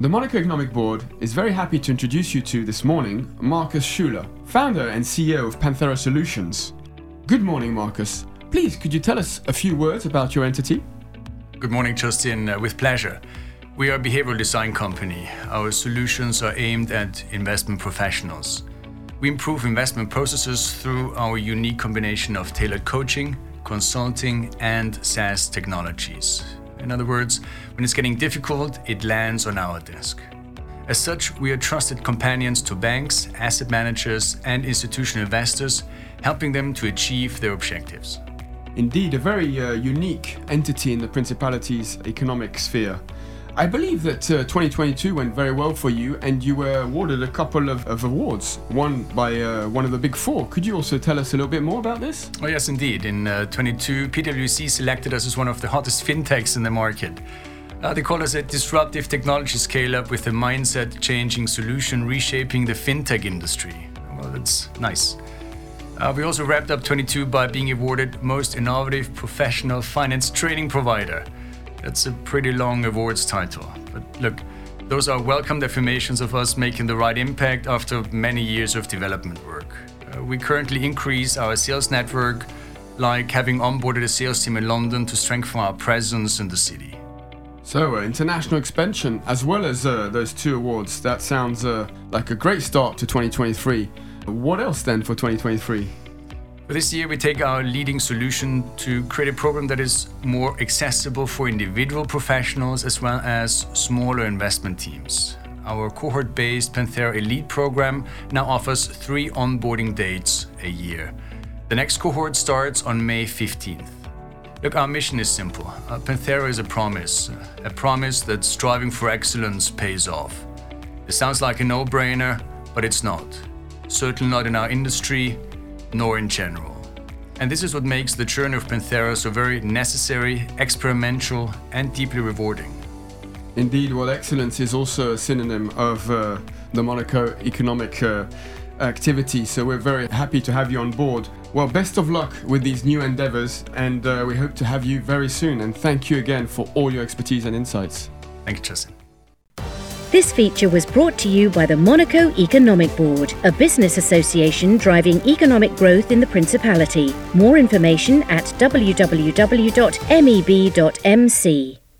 The Monaco Economic Board is very happy to introduce you to this morning Markus Schuller, founder and CEO of Panthera Solutions. Good morning, Markus. Please, could you tell us a few words about your entity? Good morning, Justin. Uh, with pleasure. We are a behavioral design company. Our solutions are aimed at investment professionals. We improve investment processes through our unique combination of tailored coaching, consulting, and SaaS technologies. In other words, when it's getting difficult, it lands on our desk. As such, we are trusted companions to banks, asset managers, and institutional investors, helping them to achieve their objectives. Indeed, a very uh, unique entity in the Principality's economic sphere. I believe that uh, 2022 went very well for you, and you were awarded a couple of, of awards, one by uh, one of the big four. Could you also tell us a little bit more about this? Oh, yes, indeed. In uh, 22, PwC selected us as one of the hottest fintechs in the market. Uh, they call us a disruptive technology scale up with a mindset changing solution reshaping the fintech industry. Well, that's nice. Uh, we also wrapped up 22 by being awarded Most Innovative Professional Finance Training Provider. That's a pretty long awards title. But look, those are welcomed affirmations of us making the right impact after many years of development work. Uh, we currently increase our sales network, like having onboarded a sales team in London to strengthen our presence in the city. So, uh, international expansion as well as uh, those two awards, that sounds uh, like a great start to 2023. What else then for 2023? This year, we take our leading solution to create a program that is more accessible for individual professionals as well as smaller investment teams. Our cohort based Panthera Elite program now offers three onboarding dates a year. The next cohort starts on May 15th. Look, our mission is simple. Uh, Panthera is a promise, a promise that striving for excellence pays off. It sounds like a no brainer, but it's not. Certainly not in our industry, nor in general. And this is what makes the journey of Panthera so very necessary, experimental, and deeply rewarding. Indeed, well, excellence is also a synonym of uh, the Monaco economic uh, activity, so we're very happy to have you on board. Well, best of luck with these new endeavors, and uh, we hope to have you very soon. And thank you again for all your expertise and insights. Thank you, Justin. This feature was brought to you by the Monaco Economic Board, a business association driving economic growth in the Principality. More information at www.meb.mc.